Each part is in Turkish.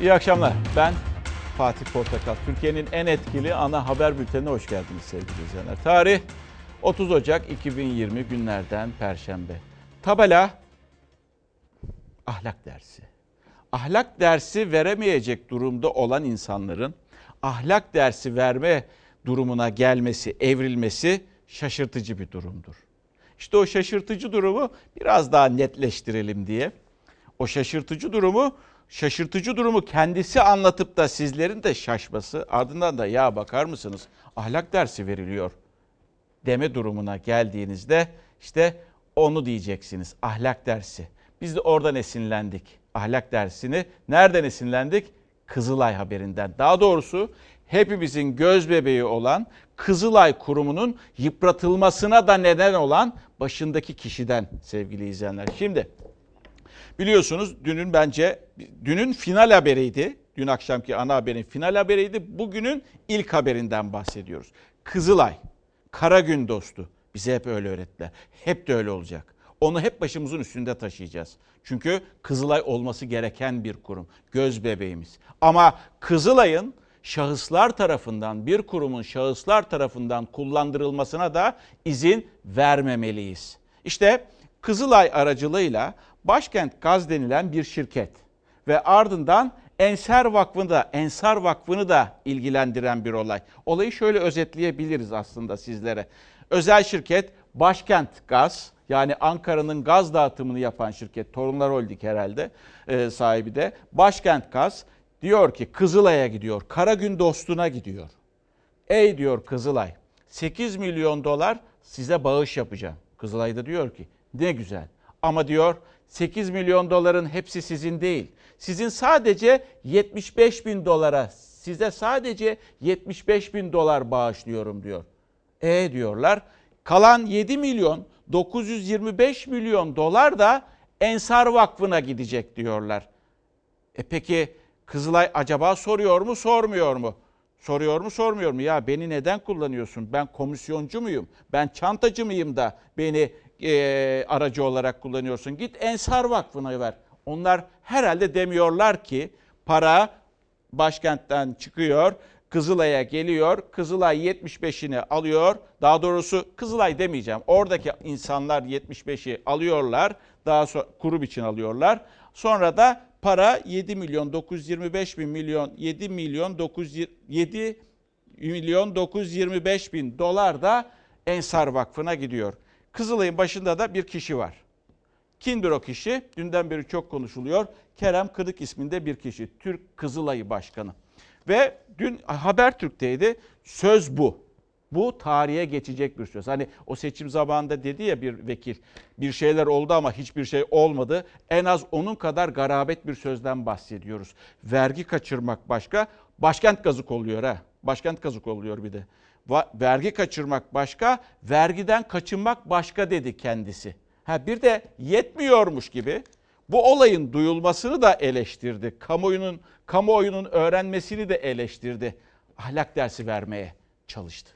İyi akşamlar. Ben Fatih Portakal. Türkiye'nin en etkili ana haber bültenine hoş geldiniz sevgili izleyenler. Tarih 30 Ocak 2020 günlerden Perşembe. Tabela ahlak dersi. Ahlak dersi veremeyecek durumda olan insanların ahlak dersi verme durumuna gelmesi, evrilmesi şaşırtıcı bir durumdur. İşte o şaşırtıcı durumu biraz daha netleştirelim diye. O şaşırtıcı durumu şaşırtıcı durumu kendisi anlatıp da sizlerin de şaşması ardından da ya bakar mısınız ahlak dersi veriliyor deme durumuna geldiğinizde işte onu diyeceksiniz ahlak dersi. Biz de oradan esinlendik ahlak dersini. Nereden esinlendik? Kızılay haberinden. Daha doğrusu hepimizin göz bebeği olan Kızılay Kurumu'nun yıpratılmasına da neden olan başındaki kişiden sevgili izleyenler. Şimdi biliyorsunuz dünün bence dünün final haberiydi. Dün akşamki ana haberin final haberiydi. Bugünün ilk haberinden bahsediyoruz. Kızılay, kara gün dostu. Bize hep öyle öğrettiler. Hep de öyle olacak. Onu hep başımızın üstünde taşıyacağız. Çünkü Kızılay olması gereken bir kurum. Göz bebeğimiz. Ama Kızılay'ın şahıslar tarafından, bir kurumun şahıslar tarafından kullandırılmasına da izin vermemeliyiz. İşte Kızılay aracılığıyla Başkent Gaz denilen bir şirket ve ardından Enser Vakfı'nı da, Ensar Vakfı'nı da ilgilendiren bir olay. Olayı şöyle özetleyebiliriz aslında sizlere. Özel şirket Başkent Gaz yani Ankara'nın gaz dağıtımını yapan şirket Torunlar Holding herhalde e, sahibi de Başkent Gaz diyor ki Kızılay'a gidiyor. Karagün dostuna gidiyor. Ey diyor Kızılay 8 milyon dolar size bağış yapacağım. Kızılay da diyor ki ne güzel ama diyor 8 milyon doların hepsi sizin değil. Sizin sadece 75 bin dolara size sadece 75 bin dolar bağışlıyorum diyor. E diyorlar kalan 7 milyon 925 milyon dolar da Ensar Vakfı'na gidecek diyorlar. E peki Kızılay acaba soruyor mu sormuyor mu? Soruyor mu sormuyor mu? Ya beni neden kullanıyorsun? Ben komisyoncu muyum? Ben çantacı mıyım da beni e, aracı olarak kullanıyorsun? Git Ensar Vakfı'na ver. Onlar herhalde demiyorlar ki para başkentten çıkıyor. Kızılay'a geliyor. Kızılay 75'ini alıyor. Daha doğrusu Kızılay demeyeceğim. Oradaki insanlar 75'i alıyorlar. Daha sonra kurum için alıyorlar. Sonra da para 7 milyon 925 bin milyon 7 milyon 907 milyon 925 bin dolar da Ensar Vakfı'na gidiyor. Kızılay'ın başında da bir kişi var. Kimdir o kişi? Dünden beri çok konuşuluyor. Kerem Kırık isminde bir kişi. Türk Kızılayı Başkanı. Ve dün Habertürk'teydi. Söz bu. Bu tarihe geçecek bir söz. Hani o seçim zamanında dedi ya bir vekil bir şeyler oldu ama hiçbir şey olmadı. En az onun kadar garabet bir sözden bahsediyoruz. Vergi kaçırmak başka, başkent gazık oluyor ha. Başkent gazık oluyor bir de. Vergi kaçırmak başka, vergiden kaçınmak başka dedi kendisi. Ha bir de yetmiyormuş gibi bu olayın duyulmasını da eleştirdi. Kamuoyunun kamuoyunun öğrenmesini de eleştirdi. Ahlak dersi vermeye çalıştı.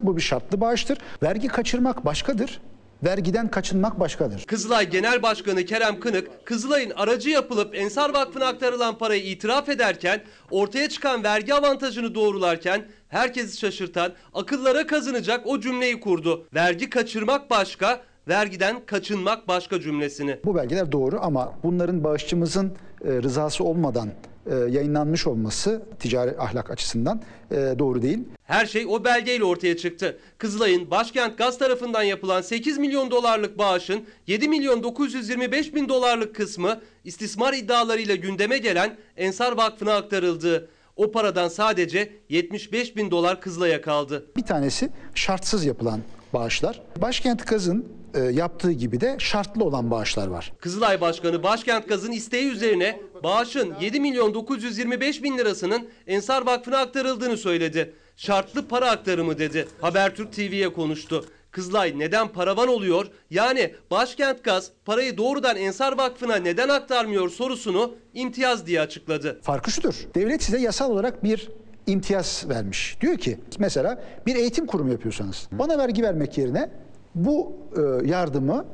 Bu bir şartlı bağıştır. Vergi kaçırmak başkadır. Vergiden kaçınmak başkadır. Kızılay Genel Başkanı Kerem Kınık, Kızılay'ın aracı yapılıp Ensar Vakfı'na aktarılan parayı itiraf ederken, ortaya çıkan vergi avantajını doğrularken herkesi şaşırtan, akıllara kazınacak o cümleyi kurdu. Vergi kaçırmak başka, vergiden kaçınmak başka cümlesini. Bu belgeler doğru ama bunların bağışçımızın e, rızası olmadan e, yayınlanmış olması ticari ahlak açısından e, doğru değil. Her şey o belgeyle ortaya çıktı. Kızılay'ın Başkent Gaz tarafından yapılan 8 milyon dolarlık bağışın 7 milyon 925 bin dolarlık kısmı istismar iddialarıyla gündeme gelen Ensar Vakfı'na aktarıldı. O paradan sadece 75 bin dolar Kızılay'a kaldı. Bir tanesi şartsız yapılan bağışlar. Başkent Gaz'ın e, yaptığı gibi de şartlı olan bağışlar var. Kızılay Başkanı Başkent Gaz'ın isteği üzerine bağışın 7 milyon 925 bin lirasının Ensar Vakfı'na aktarıldığını söyledi. Şartlı para aktarımı dedi. Habertürk TV'ye konuştu. Kızılay neden paravan oluyor? Yani Başkent Gaz parayı doğrudan Ensar Vakfı'na neden aktarmıyor sorusunu imtiyaz diye açıkladı. Farkı şudur. Devlet size yasal olarak bir imtiyaz vermiş. Diyor ki mesela bir eğitim kurumu yapıyorsanız bana vergi vermek yerine bu e, yardımı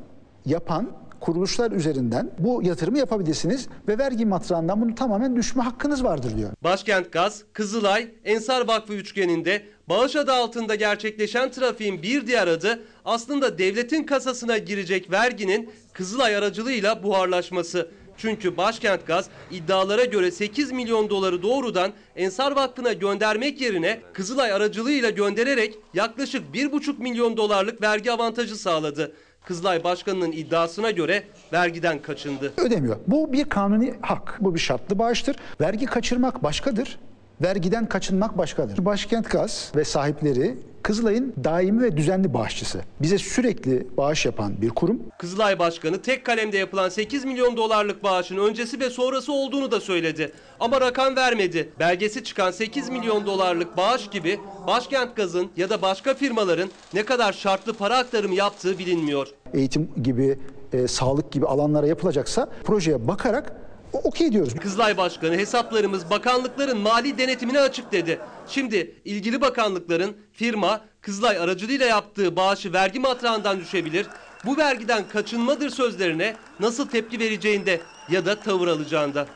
yapan kuruluşlar üzerinden bu yatırımı yapabilirsiniz ve vergi matrağından bunu tamamen düşme hakkınız vardır diyor. Başkent Gaz, Kızılay, Ensar Vakfı üçgeninde bağış adı altında gerçekleşen trafiğin bir diğer adı aslında devletin kasasına girecek verginin Kızılay aracılığıyla buharlaşması. Çünkü Başkent Gaz iddialara göre 8 milyon doları doğrudan Ensar Vakfı'na göndermek yerine Kızılay aracılığıyla göndererek yaklaşık 1,5 milyon dolarlık vergi avantajı sağladı. Kızılay Başkanı'nın iddiasına göre vergiden kaçındı. Ödemiyor. Bu bir kanuni hak. Bu bir şartlı bağıştır. Vergi kaçırmak başkadır. Vergiden kaçınmak başkadır. Başkent Gaz ve sahipleri Kızılay'ın daimi ve düzenli bağışçısı. Bize sürekli bağış yapan bir kurum. Kızılay Başkanı tek kalemde yapılan 8 milyon dolarlık bağışın öncesi ve sonrası olduğunu da söyledi. Ama rakam vermedi. Belgesi çıkan 8 milyon dolarlık bağış gibi Başkent Gaz'ın ya da başka firmaların ne kadar şartlı para aktarımı yaptığı bilinmiyor. Eğitim gibi, e, sağlık gibi alanlara yapılacaksa projeye bakarak okey diyoruz. Kızılay Başkanı hesaplarımız bakanlıkların mali denetimine açık dedi. Şimdi ilgili bakanlıkların firma Kızılay aracılığıyla yaptığı bağışı vergi matrağından düşebilir. Bu vergiden kaçınmadır sözlerine nasıl tepki vereceğinde ya da tavır alacağında.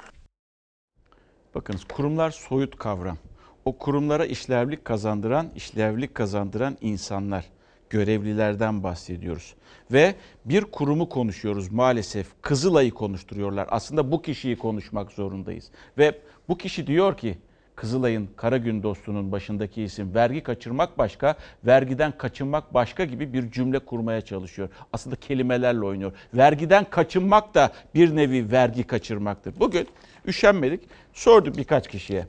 Bakınız kurumlar soyut kavram. O kurumlara işlevlik kazandıran, işlevlik kazandıran insanlar, görevlilerden bahsediyoruz. Ve bir kurumu konuşuyoruz maalesef. Kızılay'ı konuşturuyorlar. Aslında bu kişiyi konuşmak zorundayız. Ve bu kişi diyor ki Kızılay'ın Karagün dostunun başındaki isim vergi kaçırmak başka, vergiden kaçınmak başka gibi bir cümle kurmaya çalışıyor. Aslında kelimelerle oynuyor. Vergiden kaçınmak da bir nevi vergi kaçırmaktır. Bugün üşenmedik. Sorduk birkaç kişiye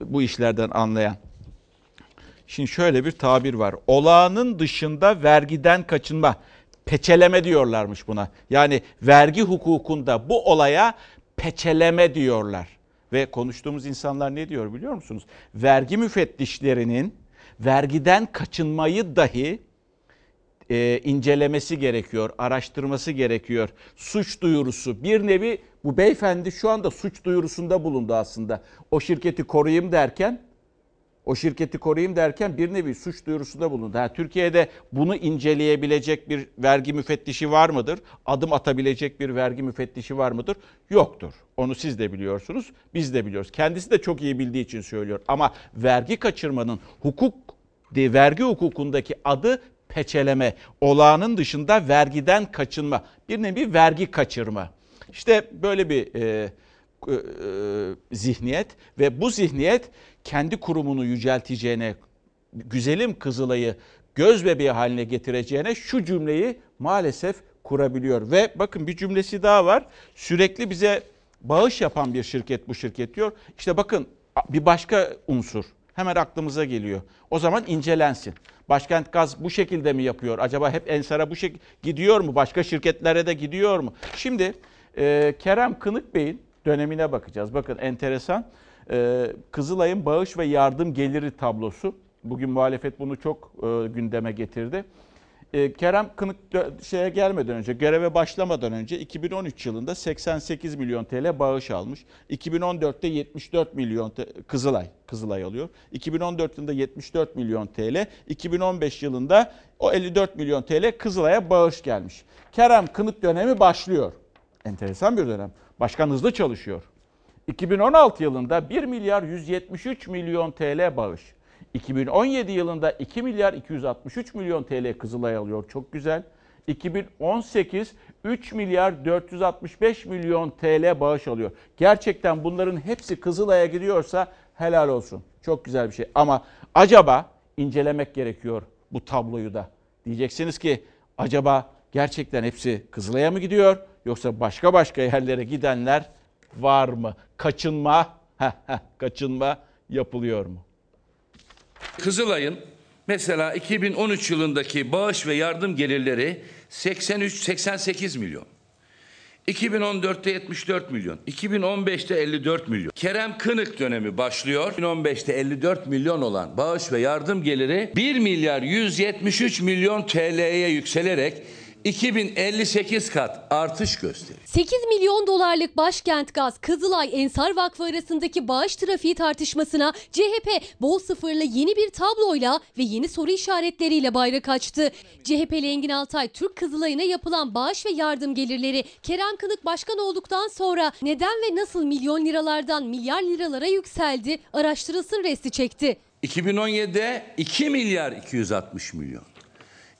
bu işlerden anlayan. Şimdi şöyle bir tabir var. Olağanın dışında vergiden kaçınma. Peçeleme diyorlarmış buna. Yani vergi hukukunda bu olaya peçeleme diyorlar. Ve konuştuğumuz insanlar ne diyor biliyor musunuz? Vergi müfettişlerinin vergiden kaçınmayı dahi e, incelemesi gerekiyor, araştırması gerekiyor. Suç duyurusu bir nevi bu beyefendi şu anda suç duyurusunda bulundu aslında. O şirketi koruyayım derken o şirketi koruyayım derken bir nevi suç duyurusunda bulundu. Ha, Türkiye'de bunu inceleyebilecek bir vergi müfettişi var mıdır? Adım atabilecek bir vergi müfettişi var mıdır? Yoktur. Onu siz de biliyorsunuz, biz de biliyoruz. Kendisi de çok iyi bildiği için söylüyor. Ama vergi kaçırmanın hukuk, vergi hukukundaki adı peçeleme. Olağanın dışında vergiden kaçınma. Bir nevi vergi kaçırma. İşte böyle bir e, e, zihniyet ve bu zihniyet kendi kurumunu yücelteceğine, güzelim Kızılay'ı göz bebeği haline getireceğine şu cümleyi maalesef kurabiliyor. Ve bakın bir cümlesi daha var. Sürekli bize bağış yapan bir şirket bu şirket diyor. İşte bakın bir başka unsur hemen aklımıza geliyor. O zaman incelensin. Başkent Gaz bu şekilde mi yapıyor? Acaba hep Ensar'a bu şekilde gidiyor mu? Başka şirketlere de gidiyor mu? Şimdi e, Kerem Kınık Bey'in dönemine bakacağız. Bakın enteresan. Ee, Kızılay'ın bağış ve yardım geliri tablosu. Bugün muhalefet bunu çok e, gündeme getirdi. Ee, Kerem Kınık şeye gelmeden önce, göreve başlamadan önce 2013 yılında 88 milyon TL bağış almış. 2014'te 74 milyon Kızılay, Kızılay alıyor. 2014 yılında 74 milyon TL, 2015 yılında o 54 milyon TL Kızılay'a bağış gelmiş. Kerem Kınık dönemi başlıyor. Enteresan bir dönem. Başkan hızlı çalışıyor. 2016 yılında 1 milyar 173 milyon TL bağış. 2017 yılında 2 milyar 263 milyon TL Kızılay alıyor. Çok güzel. 2018 3 milyar 465 milyon TL bağış alıyor. Gerçekten bunların hepsi Kızılay'a gidiyorsa helal olsun. Çok güzel bir şey. Ama acaba incelemek gerekiyor bu tabloyu da. Diyeceksiniz ki acaba gerçekten hepsi Kızılay'a mı gidiyor yoksa başka başka yerlere gidenler var mı? Kaçınma, kaçınma yapılıyor mu? Kızılay'ın mesela 2013 yılındaki bağış ve yardım gelirleri 83-88 milyon. 2014'te 74 milyon, 2015'te 54 milyon. Kerem Kınık dönemi başlıyor. 2015'te 54 milyon olan bağış ve yardım geliri 1 milyar 173 milyon TL'ye yükselerek 2058 kat artış gösteriyor. 8 milyon dolarlık Başkent Gaz Kızılay Ensar Vakfı arasındaki bağış trafiği tartışmasına CHP bol sıfırlı yeni bir tabloyla ve yeni soru işaretleriyle bayrak açtı. CHP'li Engin Altay Türk Kızılay'ına yapılan bağış ve yardım gelirleri Kerem Kınık başkan olduktan sonra neden ve nasıl milyon liralardan milyar liralara yükseldi araştırılsın resti çekti. 2017'de 2 milyar 260 milyon.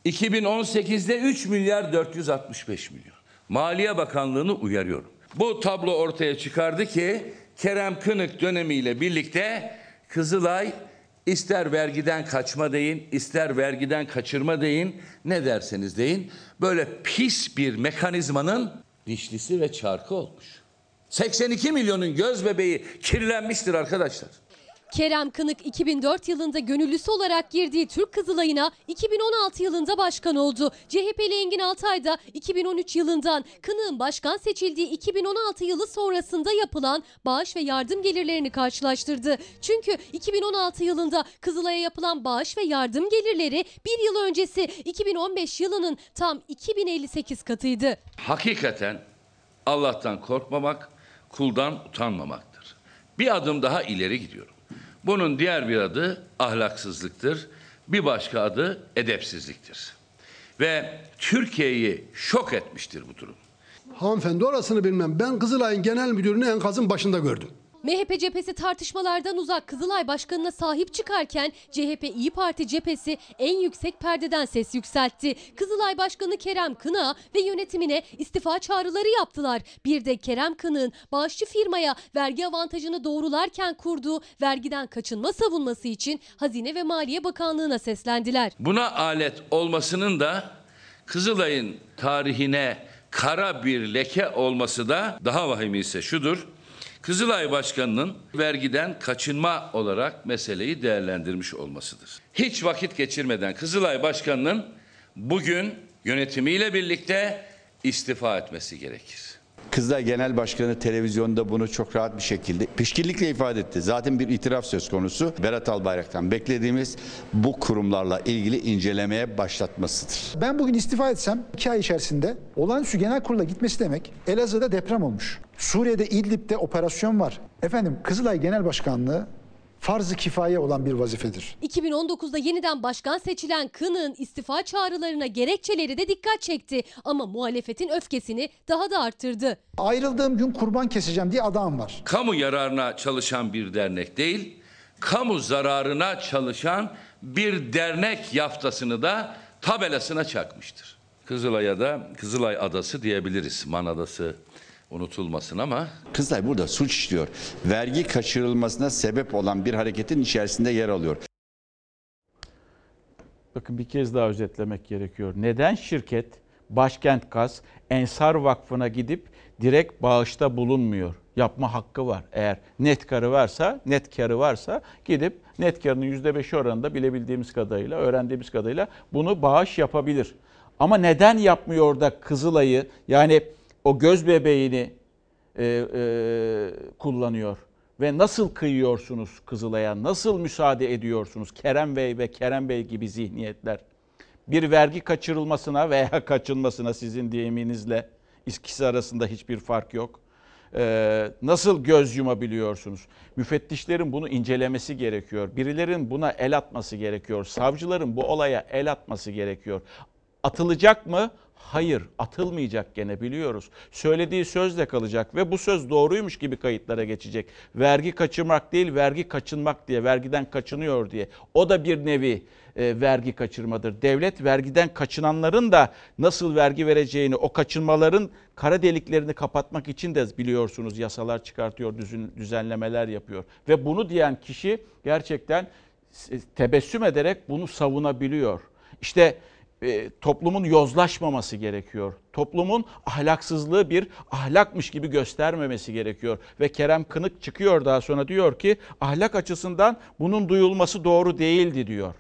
2018'de 3 milyar 465 milyon. Maliye Bakanlığı'nı uyarıyorum. Bu tablo ortaya çıkardı ki Kerem Kınık dönemiyle birlikte Kızılay ister vergiden kaçma deyin, ister vergiden kaçırma deyin, ne derseniz deyin. Böyle pis bir mekanizmanın dişlisi ve çarkı olmuş. 82 milyonun göz bebeği kirlenmiştir arkadaşlar. Kerem Kınık 2004 yılında gönüllüsü olarak girdiği Türk Kızılay'ına 2016 yılında başkan oldu. CHP'li Engin Altay da 2013 yılından Kınık'ın başkan seçildiği 2016 yılı sonrasında yapılan bağış ve yardım gelirlerini karşılaştırdı. Çünkü 2016 yılında Kızılay'a yapılan bağış ve yardım gelirleri bir yıl öncesi 2015 yılının tam 2058 katıydı. Hakikaten Allah'tan korkmamak, kuldan utanmamaktır. Bir adım daha ileri gidiyorum. Bunun diğer bir adı ahlaksızlıktır. Bir başka adı edepsizliktir. Ve Türkiye'yi şok etmiştir bu durum. Hanımefendi orasını bilmem. Ben Kızılay'ın genel müdürünü enkazın başında gördüm. MHP cephesi tartışmalardan uzak Kızılay Başkanı'na sahip çıkarken CHP İyi Parti cephesi en yüksek perdeden ses yükseltti. Kızılay Başkanı Kerem Kına ve yönetimine istifa çağrıları yaptılar. Bir de Kerem Kınık'ın bağışçı firmaya vergi avantajını doğrularken kurduğu vergiden kaçınma savunması için Hazine ve Maliye Bakanlığı'na seslendiler. Buna alet olmasının da Kızılay'ın tarihine kara bir leke olması da daha vahimi ise şudur. Kızılay Başkanı'nın vergiden kaçınma olarak meseleyi değerlendirmiş olmasıdır. Hiç vakit geçirmeden Kızılay Başkanı'nın bugün yönetimiyle birlikte istifa etmesi gerekir. Kızılay Genel Başkanı televizyonda bunu çok rahat bir şekilde pişkinlikle ifade etti. Zaten bir itiraf söz konusu. Berat Albayrak'tan beklediğimiz bu kurumlarla ilgili incelemeye başlatmasıdır. Ben bugün istifa etsem iki ay içerisinde olağanüstü genel kurula gitmesi demek Elazığ'da deprem olmuş. Suriye'de İdlib'de operasyon var. Efendim Kızılay Genel Başkanlığı farz-ı kifaye olan bir vazifedir. 2019'da yeniden başkan seçilen Kınık'ın istifa çağrılarına gerekçeleri de dikkat çekti. Ama muhalefetin öfkesini daha da arttırdı. Ayrıldığım gün kurban keseceğim diye adam var. kamu yararına çalışan bir dernek değil, kamu zararına çalışan bir dernek yaftasını da tabelasına çakmıştır. Kızılay'a da Kızılay Adası diyebiliriz. Man Adası unutulmasın ama Kızılay burada suç işliyor. Vergi kaçırılmasına sebep olan bir hareketin içerisinde yer alıyor. Bakın bir kez daha özetlemek gerekiyor. Neden şirket Başkent Gaz Ensar Vakfı'na gidip direkt bağışta bulunmuyor? Yapma hakkı var. Eğer net karı varsa, net karı varsa gidip net karının %5 oranında bilebildiğimiz kadarıyla, öğrendiğimiz kadarıyla bunu bağış yapabilir. Ama neden yapmıyor da Kızılay'ı yani o göz bebeğini e, e, kullanıyor? Ve nasıl kıyıyorsunuz Kızılay'a? Nasıl müsaade ediyorsunuz? Kerem Bey ve Kerem Bey gibi zihniyetler. Bir vergi kaçırılmasına veya kaçınmasına sizin deyiminizle ikisi arasında hiçbir fark yok. Ee, nasıl göz yumabiliyorsunuz? Müfettişlerin bunu incelemesi gerekiyor. Birilerin buna el atması gerekiyor. Savcıların bu olaya el atması gerekiyor. Atılacak mı? Hayır, atılmayacak gene biliyoruz. Söylediği sözle kalacak ve bu söz doğruymuş gibi kayıtlara geçecek. Vergi kaçırmak değil, vergi kaçınmak diye, vergiden kaçınıyor diye. O da bir nevi e, vergi kaçırmadır. Devlet vergiden kaçınanların da nasıl vergi vereceğini, o kaçınmaların kara deliklerini kapatmak için de biliyorsunuz yasalar çıkartıyor, düzün, düzenlemeler yapıyor. Ve bunu diyen kişi gerçekten e, tebessüm ederek bunu savunabiliyor. İşte e, toplumun yozlaşmaması gerekiyor. Toplumun ahlaksızlığı bir ahlakmış gibi göstermemesi gerekiyor. Ve Kerem Kınık çıkıyor daha sonra diyor ki ahlak açısından bunun duyulması doğru değildi diyor.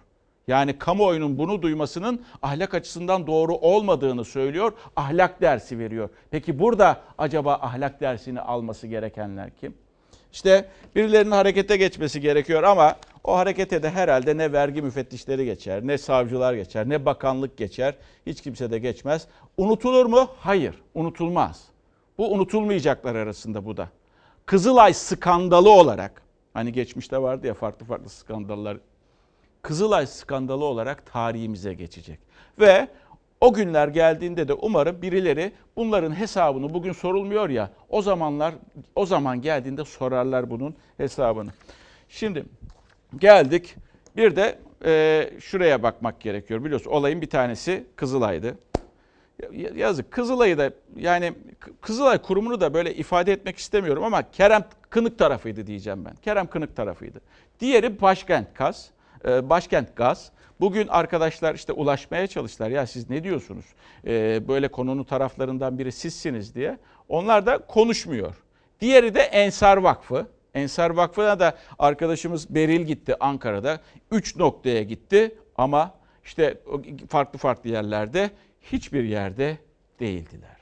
Yani kamuoyunun bunu duymasının ahlak açısından doğru olmadığını söylüyor. Ahlak dersi veriyor. Peki burada acaba ahlak dersini alması gerekenler kim? İşte birilerinin harekete geçmesi gerekiyor ama o harekete de herhalde ne vergi müfettişleri geçer, ne savcılar geçer, ne bakanlık geçer. Hiç kimse de geçmez. Unutulur mu? Hayır, unutulmaz. Bu unutulmayacaklar arasında bu da. Kızılay skandalı olarak, hani geçmişte vardı ya farklı farklı skandallar. Kızılay skandalı olarak tarihimize geçecek. Ve o günler geldiğinde de umarım birileri bunların hesabını bugün sorulmuyor ya o zamanlar o zaman geldiğinde sorarlar bunun hesabını. Şimdi geldik bir de e, şuraya bakmak gerekiyor biliyorsun olayın bir tanesi Kızılay'dı. Ya- Yazık Kızılay'ı da yani Kızılay kurumunu da böyle ifade etmek istemiyorum ama Kerem Kınık tarafıydı diyeceğim ben. Kerem Kınık tarafıydı. Diğeri Başkent Gaz. e, Başkent Gaz. Bugün arkadaşlar işte ulaşmaya çalıştılar. Ya siz ne diyorsunuz? E, Böyle konunun taraflarından biri sizsiniz diye. Onlar da konuşmuyor. Diğeri de Ensar Vakfı. Ensar Vakfı'na da arkadaşımız Beril gitti Ankara'da. Üç noktaya gitti ama işte farklı farklı yerlerde hiçbir yerde değildiler.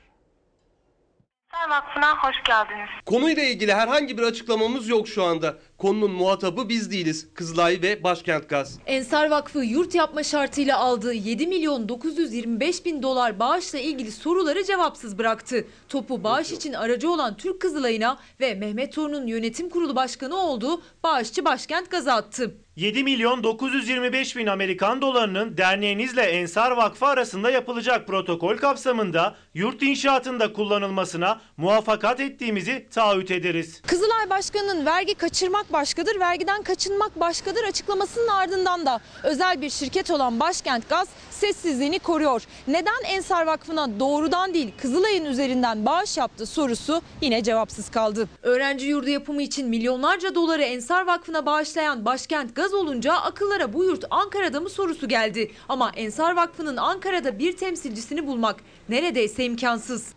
Ensar Vakfı'na hoş geldiniz. Konuyla ilgili herhangi bir açıklamamız yok şu anda. Konunun muhatabı biz değiliz. Kızılay ve Başkent Gaz. Ensar Vakfı yurt yapma şartıyla aldığı 7 milyon 925 bin dolar bağışla ilgili soruları cevapsız bıraktı. Topu bağış için aracı olan Türk Kızılay'ına ve Mehmet Torun'un yönetim kurulu başkanı olduğu bağışçı Başkent Gaz'a attı. 7 milyon 925 bin Amerikan dolarının derneğinizle Ensar Vakfı arasında yapılacak protokol kapsamında yurt inşaatında kullanılmasına muvaffakat ettiğimizi taahhüt ederiz. Kızılay Başkanı'nın vergi kaçırmak başkadır, vergiden kaçınmak başkadır açıklamasının ardından da özel bir şirket olan Başkent Gaz sessizliğini koruyor. Neden Ensar Vakfı'na doğrudan değil Kızılay'ın üzerinden bağış yaptı sorusu yine cevapsız kaldı. Öğrenci yurdu yapımı için milyonlarca doları Ensar Vakfı'na bağışlayan Başkent Gaz olunca akıllara bu yurt Ankara'da mı sorusu geldi. Ama Ensar Vakfı'nın Ankara'da bir temsilcisini bulmak neredeyse imkansız.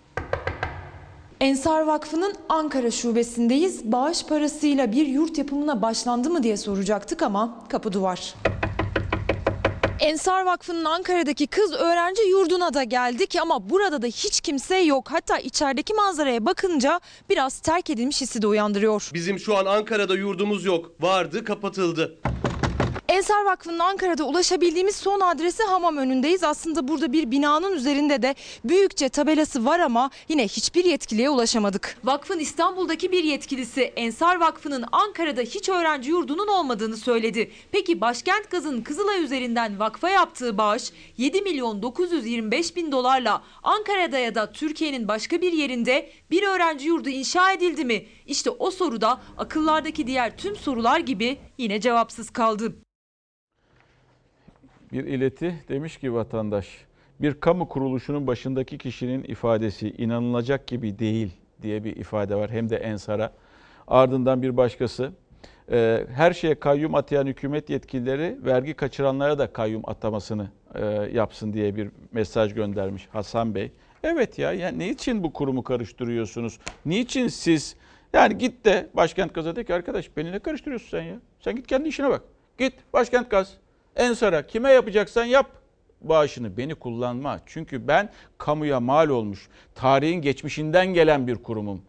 Ensar Vakfı'nın Ankara şubesindeyiz. Bağış parasıyla bir yurt yapımına başlandı mı diye soracaktık ama kapı duvar. Ensar Vakfı'nın Ankara'daki kız öğrenci yurduna da geldik ama burada da hiç kimse yok. Hatta içerideki manzaraya bakınca biraz terk edilmiş hissi de uyandırıyor. Bizim şu an Ankara'da yurdumuz yok. Vardı, kapatıldı. Ensar Vakfı'nın Ankara'da ulaşabildiğimiz son adresi hamam önündeyiz. Aslında burada bir binanın üzerinde de büyükçe tabelası var ama yine hiçbir yetkiliye ulaşamadık. Vakfın İstanbul'daki bir yetkilisi Ensar Vakfı'nın Ankara'da hiç öğrenci yurdunun olmadığını söyledi. Peki Başkent Gaz'ın Kızılay üzerinden vakfa yaptığı bağış 7 milyon 925 bin dolarla Ankara'da ya da Türkiye'nin başka bir yerinde bir öğrenci yurdu inşa edildi mi? İşte o soruda akıllardaki diğer tüm sorular gibi yine cevapsız kaldı. Bir ileti demiş ki vatandaş, bir kamu kuruluşunun başındaki kişinin ifadesi inanılacak gibi değil diye bir ifade var. Hem de Ensar'a. Ardından bir başkası, e, her şeye kayyum atayan hükümet yetkilileri vergi kaçıranlara da kayyum atamasını e, yapsın diye bir mesaj göndermiş Hasan Bey. Evet ya, yani ne için bu kurumu karıştırıyorsunuz? Niçin siz yani git de Başkent Gaz'a arkadaş beni ne karıştırıyorsun sen ya? Sen git kendi işine bak. Git Başkent Gaz. Ensar'a kime yapacaksan yap bağışını beni kullanma. Çünkü ben kamuya mal olmuş, tarihin geçmişinden gelen bir kurumum.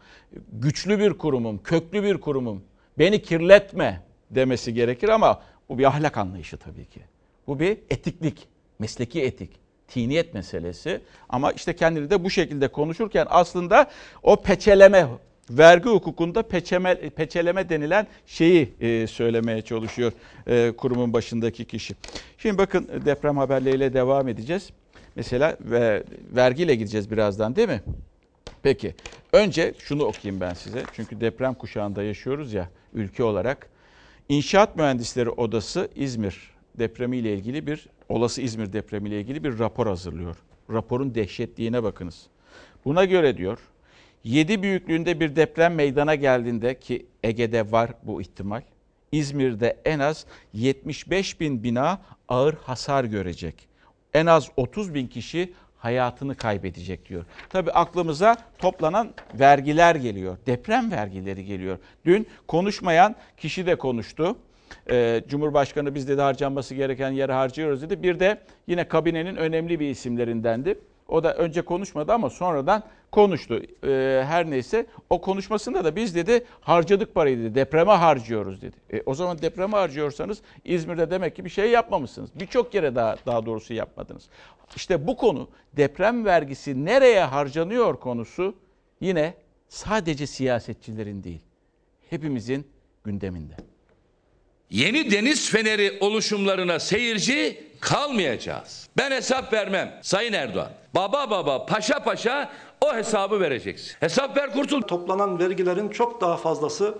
Güçlü bir kurumum, köklü bir kurumum. Beni kirletme demesi gerekir ama bu bir ahlak anlayışı tabii ki. Bu bir etiklik, mesleki etik, tiniyet meselesi. Ama işte kendini de bu şekilde konuşurken aslında o peçeleme vergi hukukunda peçeme, peçeleme denilen şeyi e, söylemeye çalışıyor e, kurumun başındaki kişi. Şimdi bakın deprem haberleriyle devam edeceğiz. Mesela ve vergiyle gideceğiz birazdan değil mi? Peki önce şunu okuyayım ben size. Çünkü deprem kuşağında yaşıyoruz ya ülke olarak. İnşaat Mühendisleri Odası İzmir depremiyle ilgili bir olası İzmir depremiyle ilgili bir rapor hazırlıyor. Raporun dehşetliğine bakınız. Buna göre diyor 7 büyüklüğünde bir deprem meydana geldiğinde ki Ege'de var bu ihtimal. İzmir'de en az 75 bin bina ağır hasar görecek. En az 30 bin kişi hayatını kaybedecek diyor. Tabii aklımıza toplanan vergiler geliyor. Deprem vergileri geliyor. Dün konuşmayan kişi de konuştu. Ee, Cumhurbaşkanı biz dedi harcanması gereken yere harcıyoruz dedi. Bir de yine kabinenin önemli bir isimlerindendi. O da önce konuşmadı ama sonradan konuştu. Ee, her neyse o konuşmasında da biz dedi harcadık parayı dedi. Depreme harcıyoruz dedi. E, o zaman depreme harcıyorsanız İzmir'de demek ki bir şey yapmamışsınız. Birçok yere daha daha doğrusu yapmadınız. İşte bu konu deprem vergisi nereye harcanıyor konusu yine sadece siyasetçilerin değil. Hepimizin gündeminde. Yeni deniz feneri oluşumlarına seyirci kalmayacağız. Ben hesap vermem Sayın Erdoğan. Baba baba paşa paşa o hesabı vereceksin. Hesap ver kurtul. Toplanan vergilerin çok daha fazlası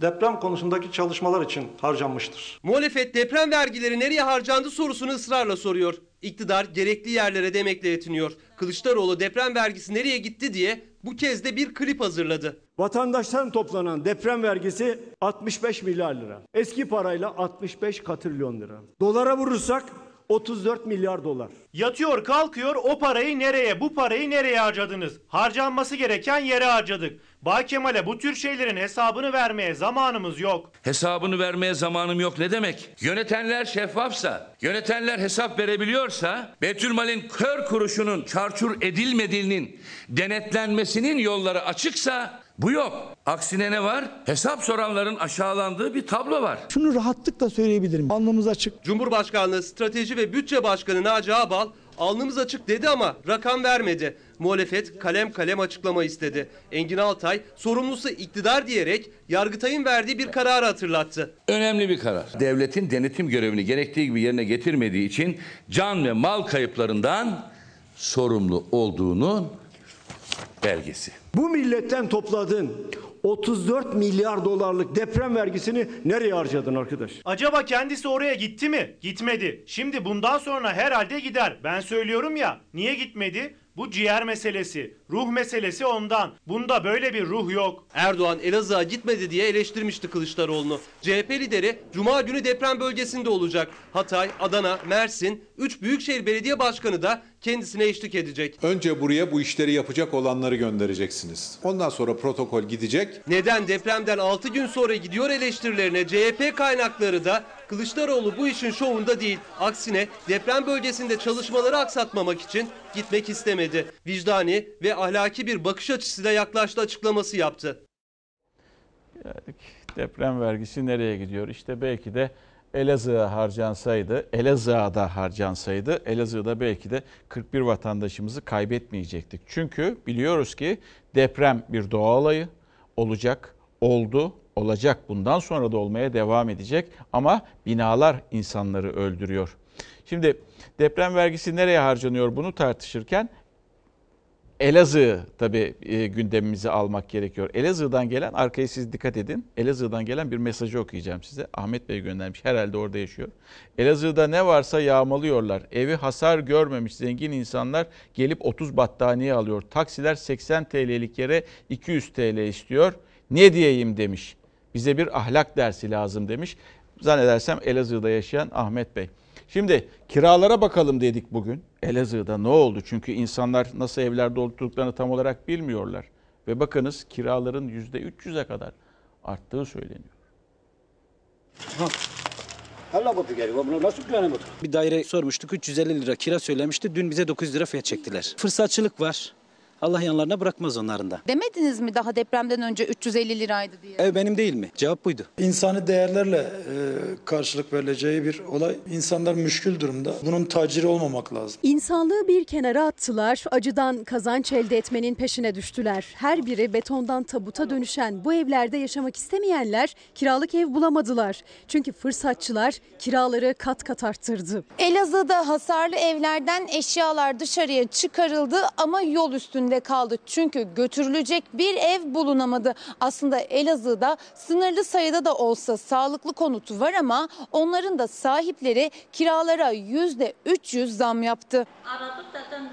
deprem konusundaki çalışmalar için harcanmıştır. Muhalefet deprem vergileri nereye harcandı sorusunu ısrarla soruyor. İktidar gerekli yerlere demekle yetiniyor. Kılıçdaroğlu deprem vergisi nereye gitti diye bu kez de bir klip hazırladı. Vatandaştan toplanan deprem vergisi 65 milyar lira. Eski parayla 65 katrilyon lira. Dolara vurursak 34 milyar dolar. Yatıyor kalkıyor o parayı nereye bu parayı nereye harcadınız? Harcanması gereken yere harcadık. Bay Kemal'e bu tür şeylerin hesabını vermeye zamanımız yok. Hesabını vermeye zamanım yok ne demek? Yönetenler şeffafsa, yönetenler hesap verebiliyorsa, Betülmal'in kör kuruşunun çarçur edilmediğinin denetlenmesinin yolları açıksa bu yok. Aksine ne var? Hesap soranların aşağılandığı bir tablo var. Şunu rahatlıkla söyleyebilirim. Alnımız açık. Cumhurbaşkanlığı Strateji ve Bütçe Başkanı Naci Ağbal alnımız açık dedi ama rakam vermedi. Muhalefet kalem kalem açıklama istedi. Engin Altay sorumlusu iktidar diyerek Yargıtay'ın verdiği bir kararı hatırlattı. Önemli bir karar. Devletin denetim görevini gerektiği gibi yerine getirmediği için can ve mal kayıplarından sorumlu olduğunun belgesi. Bu milletten topladığın 34 milyar dolarlık deprem vergisini nereye harcadın arkadaş? Acaba kendisi oraya gitti mi? Gitmedi. Şimdi bundan sonra herhalde gider. Ben söylüyorum ya. Niye gitmedi? Bu ciğer meselesi, ruh meselesi ondan. Bunda böyle bir ruh yok. Erdoğan Elazığ'a gitmedi diye eleştirmişti Kılıçdaroğlu'nu. CHP lideri Cuma günü deprem bölgesinde olacak. Hatay, Adana, Mersin, 3 Büyükşehir Belediye Başkanı da kendisine eşlik edecek. Önce buraya bu işleri yapacak olanları göndereceksiniz. Ondan sonra protokol gidecek. Neden depremden 6 gün sonra gidiyor eleştirilerine CHP kaynakları da Kılıçdaroğlu bu işin şovunda değil. Aksine deprem bölgesinde çalışmaları aksatmamak için gitmek istemedi. Vicdani ve ahlaki bir bakış açısıyla yaklaştı açıklaması yaptı. Geldik. Deprem vergisi nereye gidiyor? İşte belki de Elazığ'a harcansaydı, Elazığ'a da harcansaydı, Elazığ'da belki de 41 vatandaşımızı kaybetmeyecektik. Çünkü biliyoruz ki deprem bir doğa olayı olacak, oldu, olacak. Bundan sonra da olmaya devam edecek ama binalar insanları öldürüyor. Şimdi deprem vergisi nereye harcanıyor bunu tartışırken Elazığ tabii e, gündemimize almak gerekiyor. Elazığ'dan gelen, arkaya siz dikkat edin. Elazığ'dan gelen bir mesajı okuyacağım size. Ahmet Bey göndermiş. Herhalde orada yaşıyor. Elazığ'da ne varsa yağmalıyorlar. Evi hasar görmemiş zengin insanlar gelip 30 battaniye alıyor. Taksiler 80 TL'lik yere 200 TL istiyor. Ne diyeyim demiş. Bize bir ahlak dersi lazım demiş. Zannedersem Elazığ'da yaşayan Ahmet Bey. Şimdi kiralara bakalım dedik bugün. Elazığ'da ne oldu? Çünkü insanlar nasıl evlerde olduklarını tam olarak bilmiyorlar. Ve bakınız kiraların %300'e kadar arttığı söyleniyor. Bir daire sormuştuk 350 lira kira söylemişti. Dün bize 900 lira fiyat çektiler. Fırsatçılık var. Allah yanlarına bırakmaz onların da. Demediniz mi daha depremden önce 350 liraydı diye? Ev benim değil mi? Cevap buydu. İnsani değerlerle e, karşılık verileceği bir olay. İnsanlar müşkül durumda. Bunun taciri olmamak lazım. İnsanlığı bir kenara attılar, acıdan kazanç elde etmenin peşine düştüler. Her biri betondan tabuta dönüşen bu evlerde yaşamak istemeyenler kiralık ev bulamadılar. Çünkü fırsatçılar kiraları kat kat arttırdı. Elazığ'da hasarlı evlerden eşyalar dışarıya çıkarıldı ama yol üstünde kaldı. Çünkü götürülecek bir ev bulunamadı. Aslında Elazığ'da sınırlı sayıda da olsa sağlıklı konut var ama onların da sahipleri kiralara %300 zam yaptı. Aradık zaten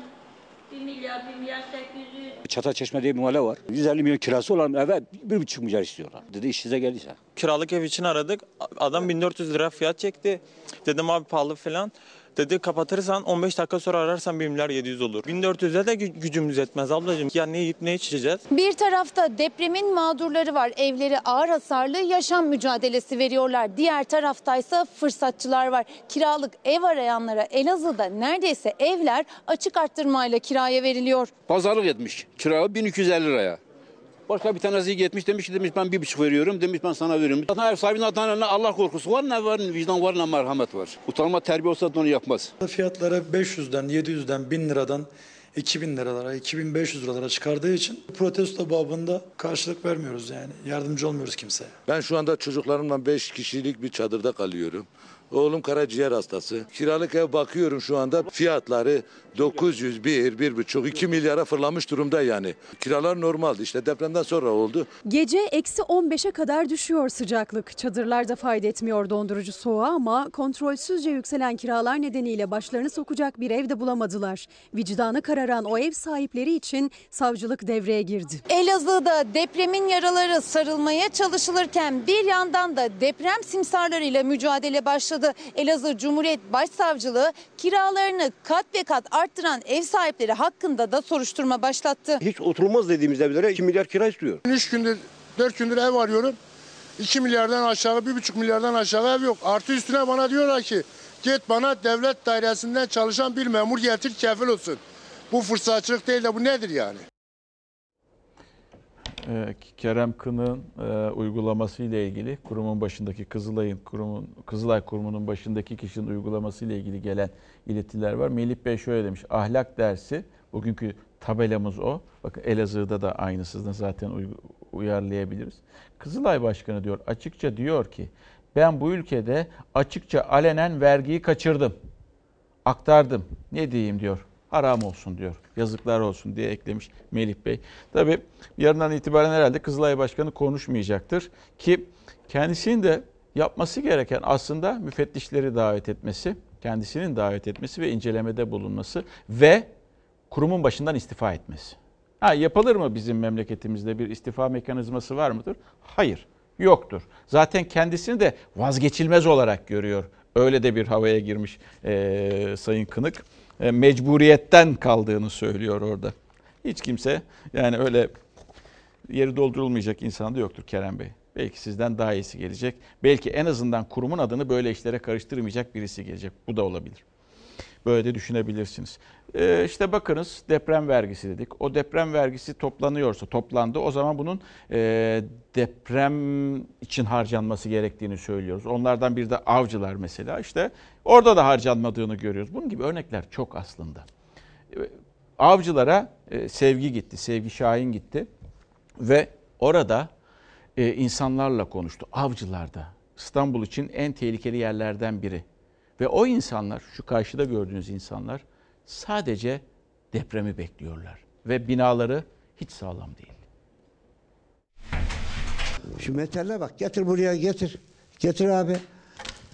1 milyar, 1 milyar 800. Çataçeşme diye bir mahalle var. 150 milyon kirası olan eve 1,5 milyar istiyorlar. Dedi işinize geldiyse. Kiralık ev için aradık. Adam 1400 lira fiyat çekti. Dedim abi pahalı falan. Dedi kapatırsan 15 dakika sonra ararsan 1 milyar 700 olur. 1400'e de gü- gücümüz yetmez ablacığım. Ya ne yiyip ne içeceğiz? Bir tarafta depremin mağdurları var. Evleri ağır hasarlı yaşam mücadelesi veriyorlar. Diğer taraftaysa fırsatçılar var. Kiralık ev arayanlara Elazığ'da neredeyse evler açık arttırmayla kiraya veriliyor. Pazarlık etmiş. Kira 1250 liraya. Başka bir tanesi gitmiş demiş ki demiş ben bir buçuk veriyorum demiş ben sana veriyorum. Zaten ev sahibinin ne Allah korkusu var ne var vicdan var ne merhamet var. Utanma terbiye olsa da onu yapmaz. Fiyatları 500'den, 700'den, 1000 liradan 2000 liralara, 2500 liralara çıkardığı için protesto babında karşılık vermiyoruz yani. Yardımcı olmuyoruz kimseye. Ben şu anda çocuklarımla 5 kişilik bir çadırda kalıyorum. Oğlum karaciğer hastası. Kiralık ev bakıyorum şu anda fiyatları 901, 1,5, 2 milyara fırlamış durumda yani. Kiralar normaldi işte depremden sonra oldu. Gece eksi 15'e kadar düşüyor sıcaklık. Çadırlarda fayda etmiyor dondurucu soğuğa ama kontrolsüzce yükselen kiralar nedeniyle başlarını sokacak bir ev de bulamadılar. Vicdanı kararan o ev sahipleri için savcılık devreye girdi. Elazığ'da depremin yaraları sarılmaya çalışılırken bir yandan da deprem simsarlarıyla mücadele başladı. Elazığ Cumhuriyet Başsavcılığı kiralarını kat ve kat arttıran ev sahipleri hakkında da soruşturma başlattı. Hiç oturulmaz dediğimiz evlere 2 milyar kira istiyor. 3 gündür 4 gündür ev arıyorum. 2 milyardan aşağı 1,5 milyardan aşağı ev yok. Artı üstüne bana diyorlar ki git bana devlet dairesinden çalışan bir memur getir kefil olsun. Bu fırsatçılık değil de bu nedir yani? Ee, Kerem Kınık'ın e, uygulaması ile ilgili kurumun başındaki Kızılay'ın kurumun Kızılay kurumunun başındaki kişinin uygulaması ile ilgili gelen iletiler var. Melih Bey şöyle demiş. Ahlak dersi bugünkü tabelamız o. Bakın Elazığ'da da aynısını zaten uy- uyarlayabiliriz. Kızılay Başkanı diyor açıkça diyor ki ben bu ülkede açıkça alenen vergiyi kaçırdım. Aktardım. Ne diyeyim diyor. Haram olsun diyor. Yazıklar olsun diye eklemiş Melih Bey. Tabi yarından itibaren herhalde Kızılay Başkanı konuşmayacaktır. Ki kendisinin de yapması gereken aslında müfettişleri davet etmesi, kendisinin davet etmesi ve incelemede bulunması ve kurumun başından istifa etmesi. Ha, yapılır mı bizim memleketimizde bir istifa mekanizması var mıdır? Hayır, yoktur. Zaten kendisini de vazgeçilmez olarak görüyor. Öyle de bir havaya girmiş e, Sayın Kınık. E, mecburiyetten kaldığını söylüyor orada. Hiç kimse yani öyle yeri doldurulmayacak insan da yoktur Kerem Bey. Belki sizden daha iyisi gelecek. Belki en azından kurumun adını böyle işlere karıştırmayacak birisi gelecek. Bu da olabilir. Böyle de düşünebilirsiniz. Ee, işte bakınız deprem vergisi dedik. O deprem vergisi toplanıyorsa, toplandı. O zaman bunun e, deprem için harcanması gerektiğini söylüyoruz. Onlardan bir de avcılar mesela. İşte orada da harcanmadığını görüyoruz. Bunun gibi örnekler çok aslında. Ee, Avcılara e, sevgi gitti, sevgi Şahin gitti ve orada e, insanlarla konuştu. Avcılarda İstanbul için en tehlikeli yerlerden biri. Ve o insanlar, şu karşıda gördüğünüz insanlar sadece depremi bekliyorlar. Ve binaları hiç sağlam değil. Şu metalle bak getir buraya getir. Getir abi.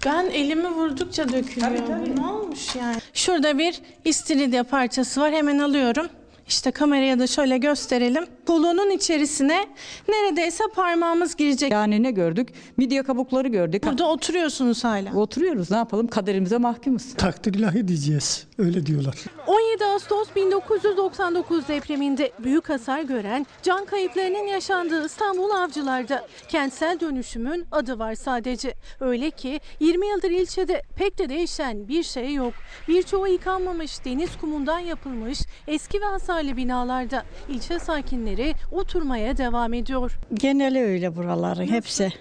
Ben elimi vurdukça dökülüyor. Bu Ne olmuş yani? Şurada bir istiridye parçası var. Hemen alıyorum. İşte kameraya da şöyle gösterelim. Kolonun içerisine neredeyse parmağımız girecek. Yani ne gördük? Midye kabukları gördük. Burada oturuyorsunuz hala. Oturuyoruz ne yapalım kaderimize mahkumuz. Takdir ilahi diyeceğiz. Öyle diyorlar. 17 Ağustos 1999 depreminde büyük hasar gören, can kayıplarının yaşandığı İstanbul Avcılar'da kentsel dönüşümün adı var sadece. Öyle ki 20 yıldır ilçede pek de değişen bir şey yok. Birçoğu yıkanmamış deniz kumundan yapılmış eski ve hasarlı binalarda ilçe sakinleri oturmaya devam ediyor. Geneli öyle buraların hepsi.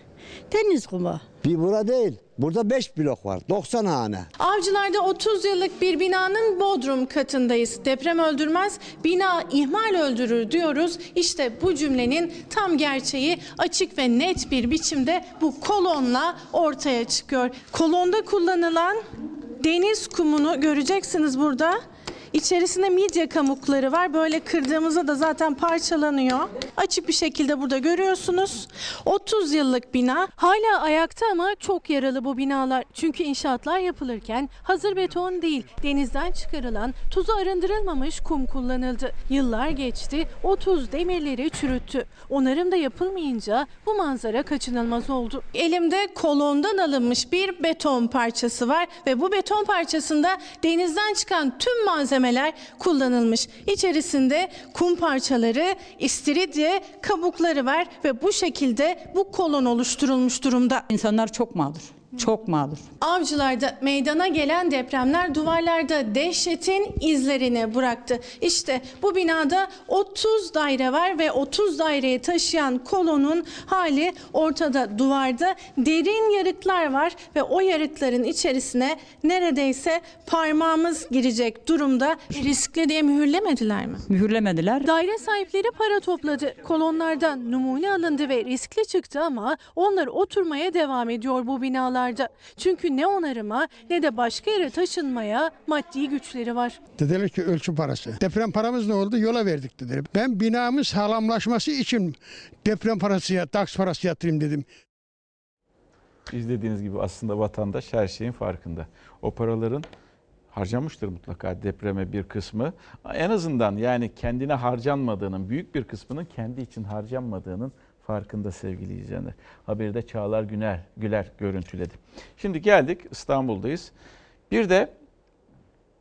Deniz kumu. Bir bura değil. Burada 5 blok var. 90 hane. Avcılar'da 30 yıllık bir binanın bodrum katındayız. Deprem öldürmez, bina ihmal öldürür diyoruz. İşte bu cümlenin tam gerçeği açık ve net bir biçimde bu kolonla ortaya çıkıyor. Kolonda kullanılan deniz kumunu göreceksiniz burada. İçerisinde midye kabukları var. Böyle kırdığımızda da zaten parçalanıyor. Açık bir şekilde burada görüyorsunuz. 30 yıllık bina. Hala ayakta ama çok yaralı bu binalar. Çünkü inşaatlar yapılırken hazır beton değil, denizden çıkarılan, tuzu arındırılmamış kum kullanıldı. Yıllar geçti, o tuz demirleri çürüttü. Onarım da yapılmayınca bu manzara kaçınılmaz oldu. Elimde kolondan alınmış bir beton parçası var ve bu beton parçasında denizden çıkan tüm malzemeler kullanılmış. İçerisinde kum parçaları, istiridye kabukları var ve bu şekilde bu kolon oluşturulmuş durumda. İnsanlar çok mağdur. Çok mağdur. Avcılarda meydana gelen depremler duvarlarda dehşetin izlerini bıraktı. İşte bu binada 30 daire var ve 30 daireyi taşıyan kolonun hali ortada duvarda derin yarıklar var ve o yarıkların içerisine neredeyse parmağımız girecek durumda. Riskli diye mühürlemediler mi? Mühürlemediler. Daire sahipleri para topladı. Kolonlardan numune alındı ve riskli çıktı ama onlar oturmaya devam ediyor bu binalarda. Çünkü ne onarıma ne de başka yere taşınmaya maddi güçleri var. Dediler ki ölçü parası. Deprem paramız ne oldu? Yola verdik dediler. Ben binamın sağlamlaşması için deprem parası, ya- taks parası yatırayım dedim. İzlediğiniz gibi aslında vatandaş her şeyin farkında. O paraların harcanmıştır mutlaka depreme bir kısmı. En azından yani kendine harcanmadığının, büyük bir kısmının kendi için harcanmadığının farkında sevgili izleyenler. Haberi de Çağlar Güner, Güler görüntüledi. Şimdi geldik İstanbul'dayız. Bir de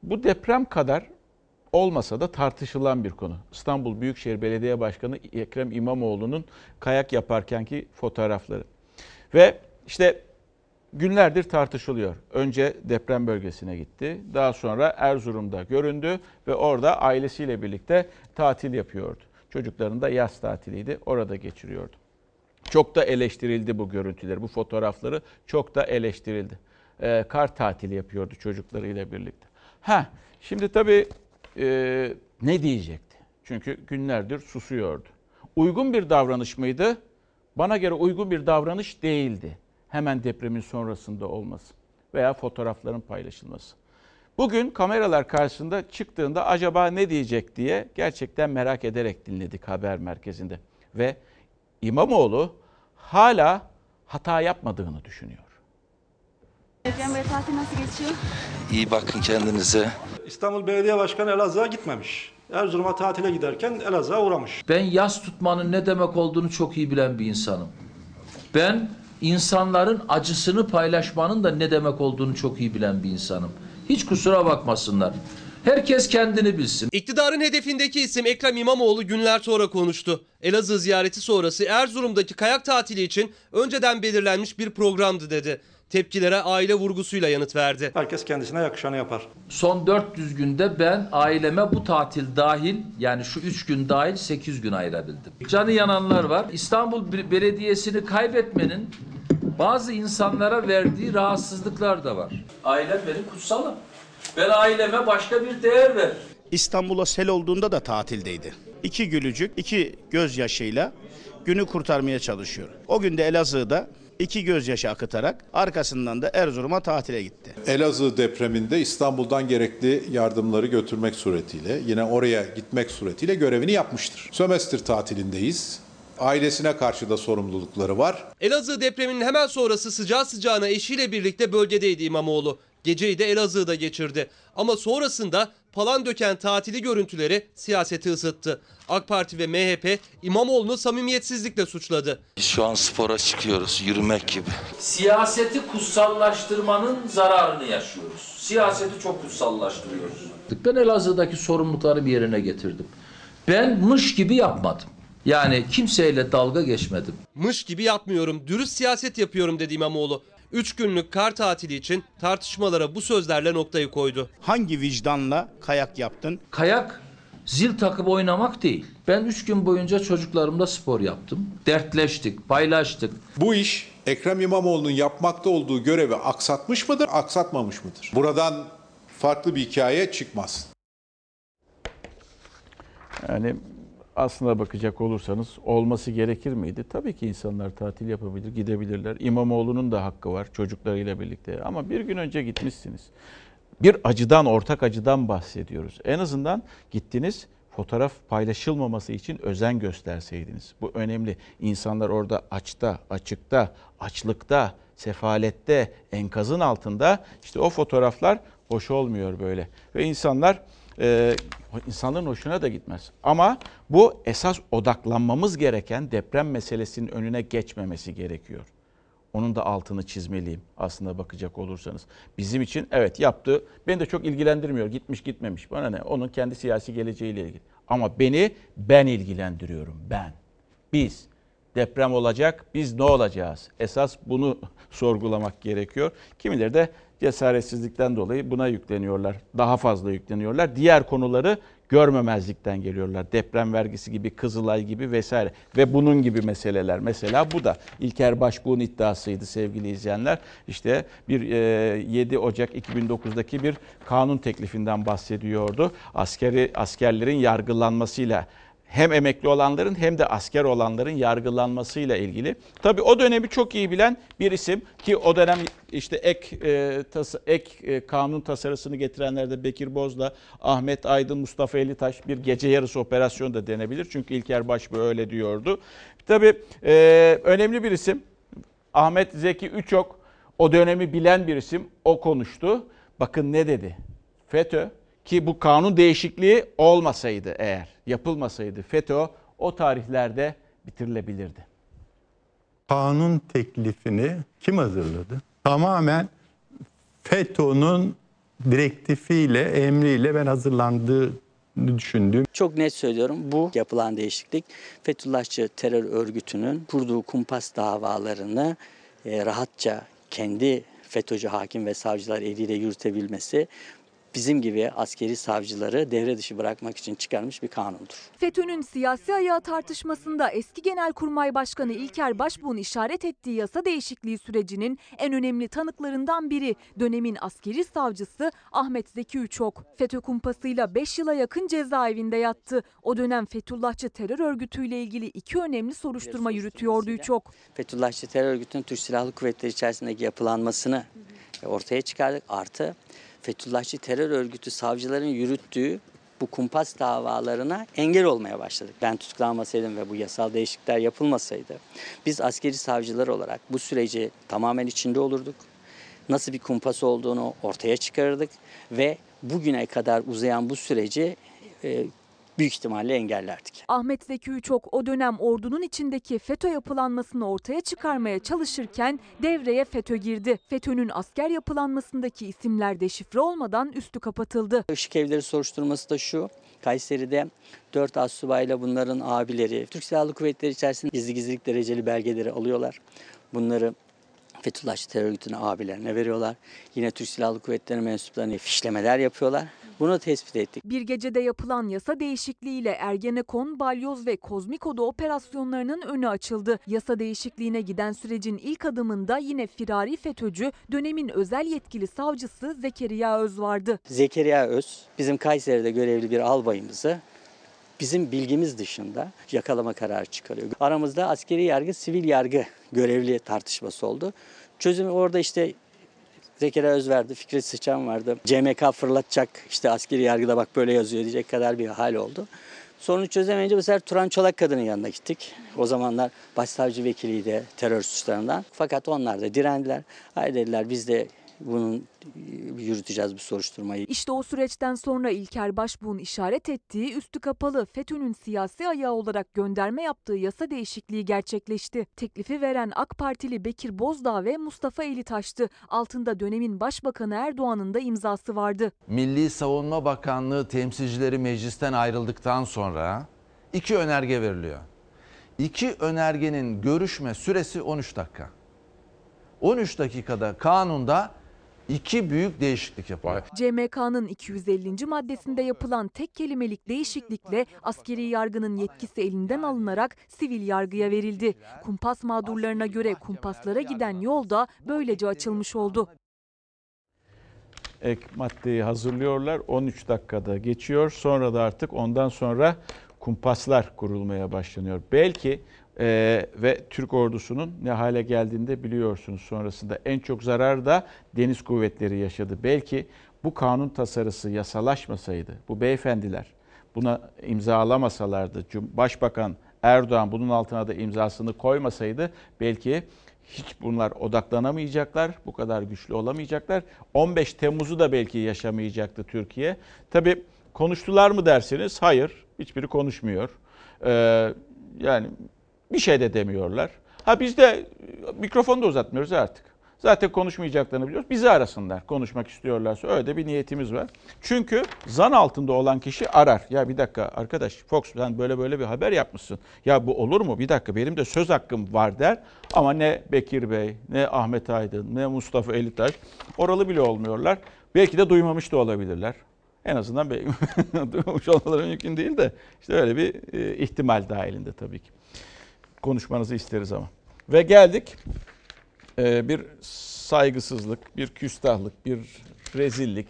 bu deprem kadar olmasa da tartışılan bir konu. İstanbul Büyükşehir Belediye Başkanı Ekrem İmamoğlu'nun kayak yaparkenki fotoğrafları. Ve işte günlerdir tartışılıyor. Önce deprem bölgesine gitti. Daha sonra Erzurum'da göründü ve orada ailesiyle birlikte tatil yapıyordu. Çocukların da yaz tatiliydi. Orada geçiriyordu. Çok da eleştirildi bu görüntüleri, bu fotoğrafları çok da eleştirildi. Ee, kar tatili yapıyordu çocuklarıyla birlikte. Ha, şimdi tabii e, ne diyecekti? Çünkü günlerdir susuyordu. Uygun bir davranış mıydı? Bana göre uygun bir davranış değildi. Hemen depremin sonrasında olması veya fotoğrafların paylaşılması. Bugün kameralar karşısında çıktığında acaba ne diyecek diye gerçekten merak ederek dinledik haber merkezinde. Ve İmamoğlu hala hata yapmadığını düşünüyor. Deprem ve tatil nasıl geçiyor? İyi bakın kendinize. İstanbul Belediye Başkanı Elazığ'a gitmemiş. Erzurum'a tatile giderken Elazığ'a uğramış. Ben yas tutmanın ne demek olduğunu çok iyi bilen bir insanım. Ben insanların acısını paylaşmanın da ne demek olduğunu çok iyi bilen bir insanım. Hiç kusura bakmasınlar. Herkes kendini bilsin. İktidarın hedefindeki isim Ekrem İmamoğlu günler sonra konuştu. Elazığ ziyareti sonrası Erzurum'daki kayak tatili için önceden belirlenmiş bir programdı dedi. Tepkilere aile vurgusuyla yanıt verdi. Herkes kendisine yakışanı yapar. Son 400 günde ben aileme bu tatil dahil yani şu 3 gün dahil 8 gün ayırabildim. Canı yananlar var. İstanbul Be- Belediyesi'ni kaybetmenin bazı insanlara verdiği rahatsızlıklar da var. Ailem benim kutsalım. Ben aileme başka bir değer ver. İstanbul'a sel olduğunda da tatildeydi. İki gülücük, iki gözyaşıyla günü kurtarmaya çalışıyor. O gün de Elazığ'da iki gözyaşı akıtarak arkasından da Erzurum'a tatile gitti. Elazığ depreminde İstanbul'dan gerekli yardımları götürmek suretiyle, yine oraya gitmek suretiyle görevini yapmıştır. Sömestr tatilindeyiz. Ailesine karşı da sorumlulukları var. Elazığ depreminin hemen sonrası sıcağı sıcağına eşiyle birlikte bölgedeydi İmamoğlu. Geceyi de Elazığ'da geçirdi. Ama sonrasında Palandöken tatili görüntüleri siyaseti ısıttı. AK Parti ve MHP İmamoğlu'nu samimiyetsizlikle suçladı. Şu an spora çıkıyoruz yürümek gibi. Siyaseti kutsallaştırmanın zararını yaşıyoruz. Siyaseti çok kutsallaştırıyoruz. Ben Elazığ'daki sorumlulukları bir yerine getirdim. Ben mış gibi yapmadım. Yani kimseyle dalga geçmedim. Mış gibi yapmıyorum, dürüst siyaset yapıyorum dedi İmamoğlu. 3 günlük kar tatili için tartışmalara bu sözlerle noktayı koydu. Hangi vicdanla kayak yaptın? Kayak zil takıp oynamak değil. Ben 3 gün boyunca çocuklarımla spor yaptım. Dertleştik, paylaştık. Bu iş Ekrem İmamoğlu'nun yapmakta olduğu görevi aksatmış mıdır, aksatmamış mıdır? Buradan farklı bir hikaye çıkmaz. Yani aslına bakacak olursanız olması gerekir miydi? Tabii ki insanlar tatil yapabilir, gidebilirler. İmamoğlu'nun da hakkı var çocuklarıyla birlikte. Ama bir gün önce gitmişsiniz. bir acıdan, ortak acıdan bahsediyoruz. En azından gittiniz fotoğraf paylaşılmaması için özen gösterseydiniz. Bu önemli. İnsanlar orada açta, açıkta, açlıkta, sefalette, enkazın altında işte o fotoğraflar hoş olmuyor böyle. Ve insanlar e, insanların hoşuna da gitmez. Ama bu esas odaklanmamız gereken deprem meselesinin önüne geçmemesi gerekiyor. Onun da altını çizmeliyim aslında bakacak olursanız. Bizim için evet yaptı. Beni de çok ilgilendirmiyor. Gitmiş gitmemiş. Bana ne? Onun kendi siyasi geleceğiyle ilgili. Ama beni ben ilgilendiriyorum. Ben. Biz. Deprem olacak. Biz ne olacağız? Esas bunu sorgulamak gerekiyor. Kimileri de cesaretsizlikten dolayı buna yükleniyorlar. Daha fazla yükleniyorlar. Diğer konuları görmemezlikten geliyorlar. Deprem vergisi gibi, Kızılay gibi vesaire ve bunun gibi meseleler. Mesela bu da İlker Başbuğ'un iddiasıydı sevgili izleyenler. İşte bir e, 7 Ocak 2009'daki bir kanun teklifinden bahsediyordu. Askeri askerlerin yargılanmasıyla hem emekli olanların hem de asker olanların yargılanmasıyla ilgili. Tabii o dönemi çok iyi bilen bir isim ki o dönem işte ek e, tas, ek e, kanun tasarısını getirenler de Bekir Boz'la Ahmet Aydın, Mustafa Elitaş bir gece yarısı operasyon da denebilir. Çünkü İlker Başbuğ öyle diyordu. Tabii e, önemli bir isim. Ahmet Zeki Üçok o dönemi bilen bir isim. O konuştu. Bakın ne dedi? FETÖ ki bu kanun değişikliği olmasaydı eğer, yapılmasaydı FETÖ o tarihlerde bitirilebilirdi. Kanun teklifini kim hazırladı? Tamamen FETÖ'nün direktifiyle, emriyle ben hazırlandığı düşündüğüm. Çok net söylüyorum bu yapılan değişiklik Fethullahçı terör örgütünün kurduğu kumpas davalarını e, rahatça kendi FETÖ'cü hakim ve savcılar eliyle yürütebilmesi bizim gibi askeri savcıları devre dışı bırakmak için çıkarmış bir kanundur. FETÖ'nün siyasi ayağı tartışmasında eski Genelkurmay Başkanı İlker Başbuğ'un işaret ettiği yasa değişikliği sürecinin en önemli tanıklarından biri dönemin askeri savcısı Ahmet Zeki Üçok. FETÖ kumpasıyla 5 yıla yakın cezaevinde yattı. O dönem Fethullahçı terör örgütüyle ilgili iki önemli soruşturma yürütüyordu Üçok. Fethullahçı terör örgütünün Türk Silahlı Kuvvetleri içerisindeki yapılanmasını ortaya çıkardık. Artı Fethullahçı terör örgütü savcıların yürüttüğü bu kumpas davalarına engel olmaya başladık. Ben tutuklanmasaydım ve bu yasal değişiklikler yapılmasaydı biz askeri savcılar olarak bu süreci tamamen içinde olurduk. Nasıl bir kumpas olduğunu ortaya çıkarırdık ve bugüne kadar uzayan bu süreci e, büyük ihtimalle engellerdik. Ahmet Zeki Üçok o dönem ordunun içindeki FETÖ yapılanmasını ortaya çıkarmaya çalışırken devreye FETÖ girdi. FETÖ'nün asker yapılanmasındaki isimler deşifre olmadan üstü kapatıldı. Işık evleri soruşturması da şu. Kayseri'de 4 astsubayla bunların abileri Türk Silahlı Kuvvetleri içerisinde gizli gizlilik dereceli belgeleri alıyorlar. Bunları Fethullahçı terör örgütüne abilerine veriyorlar. Yine Türk Silahlı Kuvvetleri mensuplarına fişlemeler yapıyorlar. Bunu tespit ettik. Bir gecede yapılan yasa değişikliğiyle Ergenekon, Balyoz ve Kozmiko'da operasyonlarının önü açıldı. Yasa değişikliğine giden sürecin ilk adımında yine firari FETÖ'cü dönemin özel yetkili savcısı Zekeriya Öz vardı. Zekeriya Öz bizim Kayseri'de görevli bir albayımızı bizim bilgimiz dışında yakalama kararı çıkarıyor. Aramızda askeri yargı, sivil yargı görevli tartışması oldu. Çözümü orada işte Zekeriya Öz verdi, Fikret Sıçan vardı. CMK fırlatacak işte askeri yargıda bak böyle yazıyor diyecek kadar bir hal oldu. Sorunu çözemeyince bu sefer Turan Çolak kadının yanına gittik. O zamanlar başsavcı vekiliydi terör suçlarından. Fakat onlar da direndiler. Hayır dediler biz de bunun yürüteceğiz bu soruşturmayı. İşte o süreçten sonra İlker Başbuğ'un işaret ettiği üstü kapalı FETÖ'nün siyasi ayağı olarak gönderme yaptığı yasa değişikliği gerçekleşti. Teklifi veren AK Partili Bekir Bozdağ ve Mustafa Elitaş'tı. Altında dönemin Başbakanı Erdoğan'ın da imzası vardı. Milli Savunma Bakanlığı temsilcileri meclisten ayrıldıktan sonra iki önerge veriliyor. İki önergenin görüşme süresi 13 dakika. 13 dakikada kanunda iki büyük değişiklik yapıyor. CMK'nın 250. maddesinde yapılan tek kelimelik değişiklikle askeri yargının yetkisi elinden alınarak sivil yargıya verildi. Kumpas mağdurlarına göre kumpaslara giden yol da böylece açılmış oldu. Ek maddeyi hazırlıyorlar. 13 dakikada geçiyor. Sonra da artık ondan sonra kumpaslar kurulmaya başlanıyor. Belki e, ve Türk ordusunun ne hale geldiğini de biliyorsunuz sonrasında. En çok zarar da deniz kuvvetleri yaşadı. Belki bu kanun tasarısı yasalaşmasaydı, bu beyefendiler buna imzalamasalardı, Başbakan Erdoğan bunun altına da imzasını koymasaydı belki hiç bunlar odaklanamayacaklar, bu kadar güçlü olamayacaklar. 15 Temmuz'u da belki yaşamayacaktı Türkiye. Tabii konuştular mı dersiniz? Hayır, hiçbiri konuşmuyor. Ee, yani bir şey de demiyorlar. Ha biz de mikrofonu da uzatmıyoruz artık. Zaten konuşmayacaklarını biliyoruz. Bizi arasınlar konuşmak istiyorlarsa. Öyle bir niyetimiz var. Çünkü zan altında olan kişi arar. Ya bir dakika arkadaş Fox sen böyle böyle bir haber yapmışsın. Ya bu olur mu? Bir dakika benim de söz hakkım var der. Ama ne Bekir Bey, ne Ahmet Aydın, ne Mustafa Elitaş oralı bile olmuyorlar. Belki de duymamış da olabilirler. En azından duymamış olmaları mümkün değil de işte öyle bir e, ihtimal dahilinde tabii ki. Konuşmanızı isteriz ama. Ve geldik e, bir saygısızlık, bir küstahlık, bir rezillik,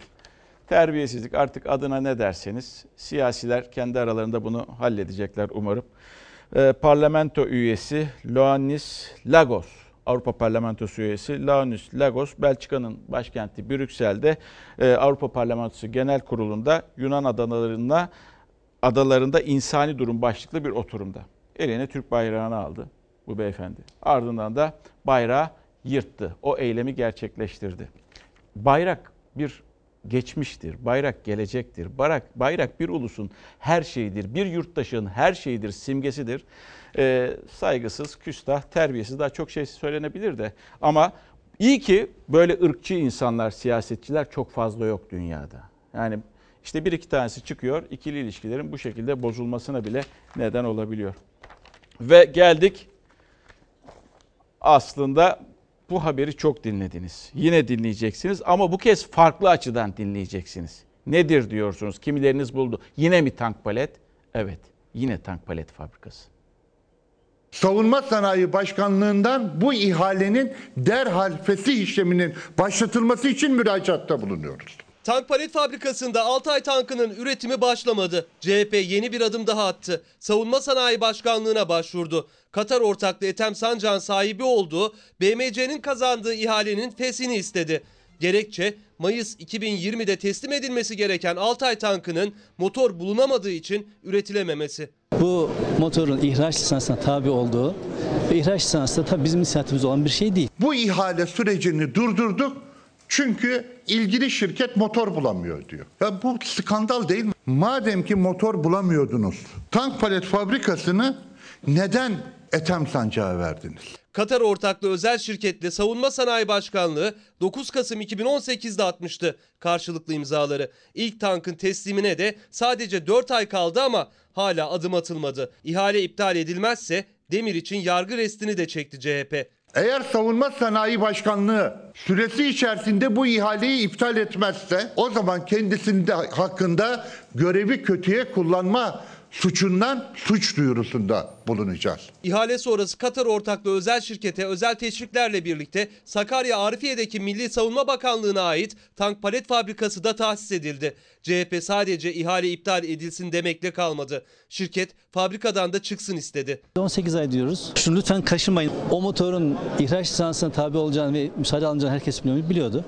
terbiyesizlik artık adına ne derseniz siyasiler kendi aralarında bunu halledecekler umarım. E, parlamento üyesi Loannis Lagos, Avrupa Parlamentosu üyesi Loannis Lagos, Belçika'nın başkenti Brüksel'de e, Avrupa Parlamentosu Genel Kurulu'nda Yunan adalarında adalarında insani durum başlıklı bir oturumda. Eline Türk bayrağını aldı bu beyefendi. Ardından da bayrağı yırttı. O eylemi gerçekleştirdi. Bayrak bir geçmiştir. Bayrak gelecektir. Bayrak, bayrak bir ulusun her şeyidir. Bir yurttaşın her şeyidir, simgesidir. Ee, saygısız, küstah, terbiyesiz daha çok şey söylenebilir de. Ama iyi ki böyle ırkçı insanlar, siyasetçiler çok fazla yok dünyada. Yani işte bir iki tanesi çıkıyor, ikili ilişkilerin bu şekilde bozulmasına bile neden olabiliyor. Ve geldik aslında bu haberi çok dinlediniz. Yine dinleyeceksiniz ama bu kez farklı açıdan dinleyeceksiniz. Nedir diyorsunuz? Kimileriniz buldu. Yine mi tank palet? Evet, yine tank palet fabrikası. Savunma Sanayi Başkanlığından bu ihalenin derhal fesih işleminin başlatılması için müracaatta bulunuyoruz. Tank palet fabrikasında Altay tankının üretimi başlamadı. CHP yeni bir adım daha attı. Savunma Sanayi Başkanlığı'na başvurdu. Katar ortaklığı Ethem Sancak'ın sahibi olduğu BMC'nin kazandığı ihalenin fesini istedi. Gerekçe Mayıs 2020'de teslim edilmesi gereken Altay tankının motor bulunamadığı için üretilememesi. Bu motorun ihraç lisansına tabi olduğu ve ihraç lisansı da tabii bizim inisiyatifimiz olan bir şey değil. Bu ihale sürecini durdurduk çünkü ilgili şirket motor bulamıyor diyor. Ya bu skandal değil mi? Madem ki motor bulamıyordunuz, tank palet fabrikasını neden Ethem Sancak'a verdiniz? Katar ortaklığı özel şirketle Savunma Sanayi Başkanlığı 9 Kasım 2018'de atmıştı karşılıklı imzaları. İlk tankın teslimine de sadece 4 ay kaldı ama hala adım atılmadı. İhale iptal edilmezse Demir için yargı restini de çekti CHP. Eğer Savunma Sanayi Başkanlığı süresi içerisinde bu ihaleyi iptal etmezse o zaman kendisinde hakkında görevi kötüye kullanma suçundan suç duyurusunda bulunacağız. İhale sonrası Katar ortaklığı özel şirkete özel teşviklerle birlikte Sakarya Arifiye'deki Milli Savunma Bakanlığı'na ait tank palet fabrikası da tahsis edildi. CHP sadece ihale iptal edilsin demekle kalmadı. Şirket fabrikadan da çıksın istedi. 18 ay diyoruz. Şunu lütfen kaşınmayın. O motorun ihraç lisansına tabi olacağını ve müsaade alınacağını herkes biliyor- biliyordu.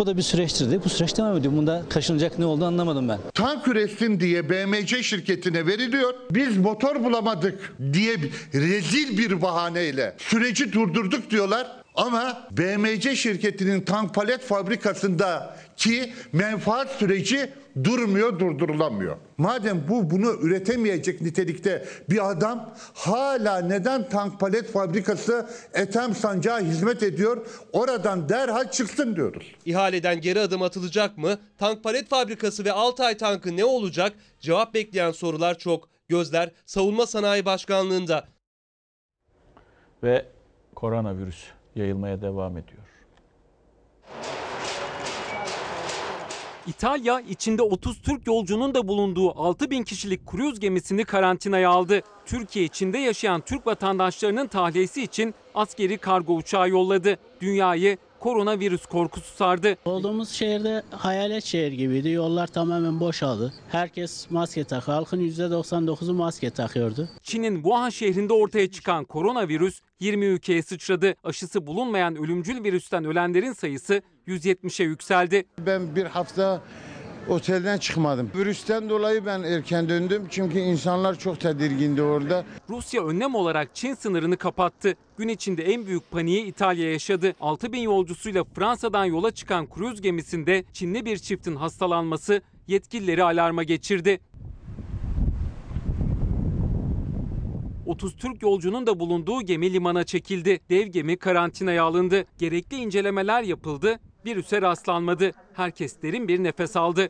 Bu da bir süreçtir dedi. Bu süreç devam ediyor. Bunda kaşınacak ne olduğunu anlamadım ben. Tank üretsin diye BMC şirketine veriliyor. Biz motor bulamadık diye rezil bir bahaneyle süreci durdurduk diyorlar. Ama BMC şirketinin tank palet fabrikasında ki menfaat süreci durmuyor, durdurulamıyor. Madem bu bunu üretemeyecek nitelikte bir adam hala neden tank palet fabrikası Ethem Sancak'a hizmet ediyor? Oradan derhal çıksın diyoruz. İhaleden geri adım atılacak mı? Tank palet fabrikası ve Altay tankı ne olacak? Cevap bekleyen sorular çok. Gözler Savunma Sanayi Başkanlığı'nda. Ve koronavirüs yayılmaya devam ediyor. İtalya içinde 30 Türk yolcunun da bulunduğu 6000 kişilik kruz gemisini karantinaya aldı. Türkiye içinde yaşayan Türk vatandaşlarının tahliyesi için askeri kargo uçağı yolladı. Dünyayı koronavirüs korkusu sardı. Olduğumuz şehirde hayalet şehir gibiydi. Yollar tamamen boşaldı. Herkes maske takıyor. Halkın %99'u maske takıyordu. Çin'in Wuhan şehrinde ortaya çıkan koronavirüs 20 ülkeye sıçradı. Aşısı bulunmayan ölümcül virüsten ölenlerin sayısı 170'e yükseldi. Ben bir hafta otelden çıkmadım. Virüsten dolayı ben erken döndüm çünkü insanlar çok tedirgindi orada. Rusya önlem olarak Çin sınırını kapattı. Gün içinde en büyük paniği İtalya yaşadı. 6000 yolcusuyla Fransa'dan yola çıkan kruz gemisinde Çinli bir çiftin hastalanması yetkilileri alarma geçirdi. 30 Türk yolcunun da bulunduğu gemi limana çekildi. Dev gemi karantinaya alındı. Gerekli incelemeler yapıldı. Virüse rastlanmadı. Herkes derin bir nefes aldı.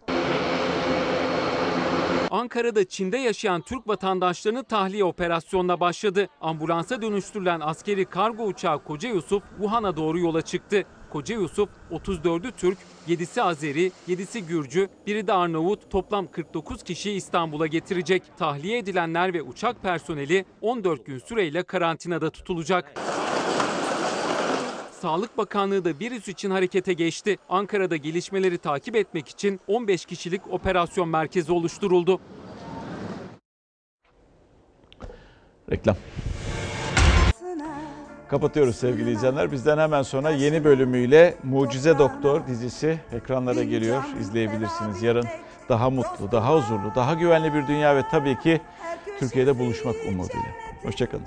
Ankara'da Çin'de yaşayan Türk vatandaşlarının tahliye operasyonuna başladı. Ambulansa dönüştürülen askeri kargo uçağı Koca Yusuf Wuhan'a doğru yola çıktı. Koca Yusuf 34'ü Türk, 7'si Azeri, 7'si Gürcü, biri de Arnavut toplam 49 kişiyi İstanbul'a getirecek. Tahliye edilenler ve uçak personeli 14 gün süreyle karantinada tutulacak. Sağlık Bakanlığı da virüs için harekete geçti. Ankara'da gelişmeleri takip etmek için 15 kişilik operasyon merkezi oluşturuldu. Reklam. Kapatıyoruz sevgili izleyenler. Bizden hemen sonra yeni bölümüyle Mucize Doktor dizisi ekranlara geliyor. İzleyebilirsiniz. Yarın daha mutlu, daha huzurlu, daha güvenli bir dünya ve tabii ki Türkiye'de buluşmak umuduyla. Hoşçakalın.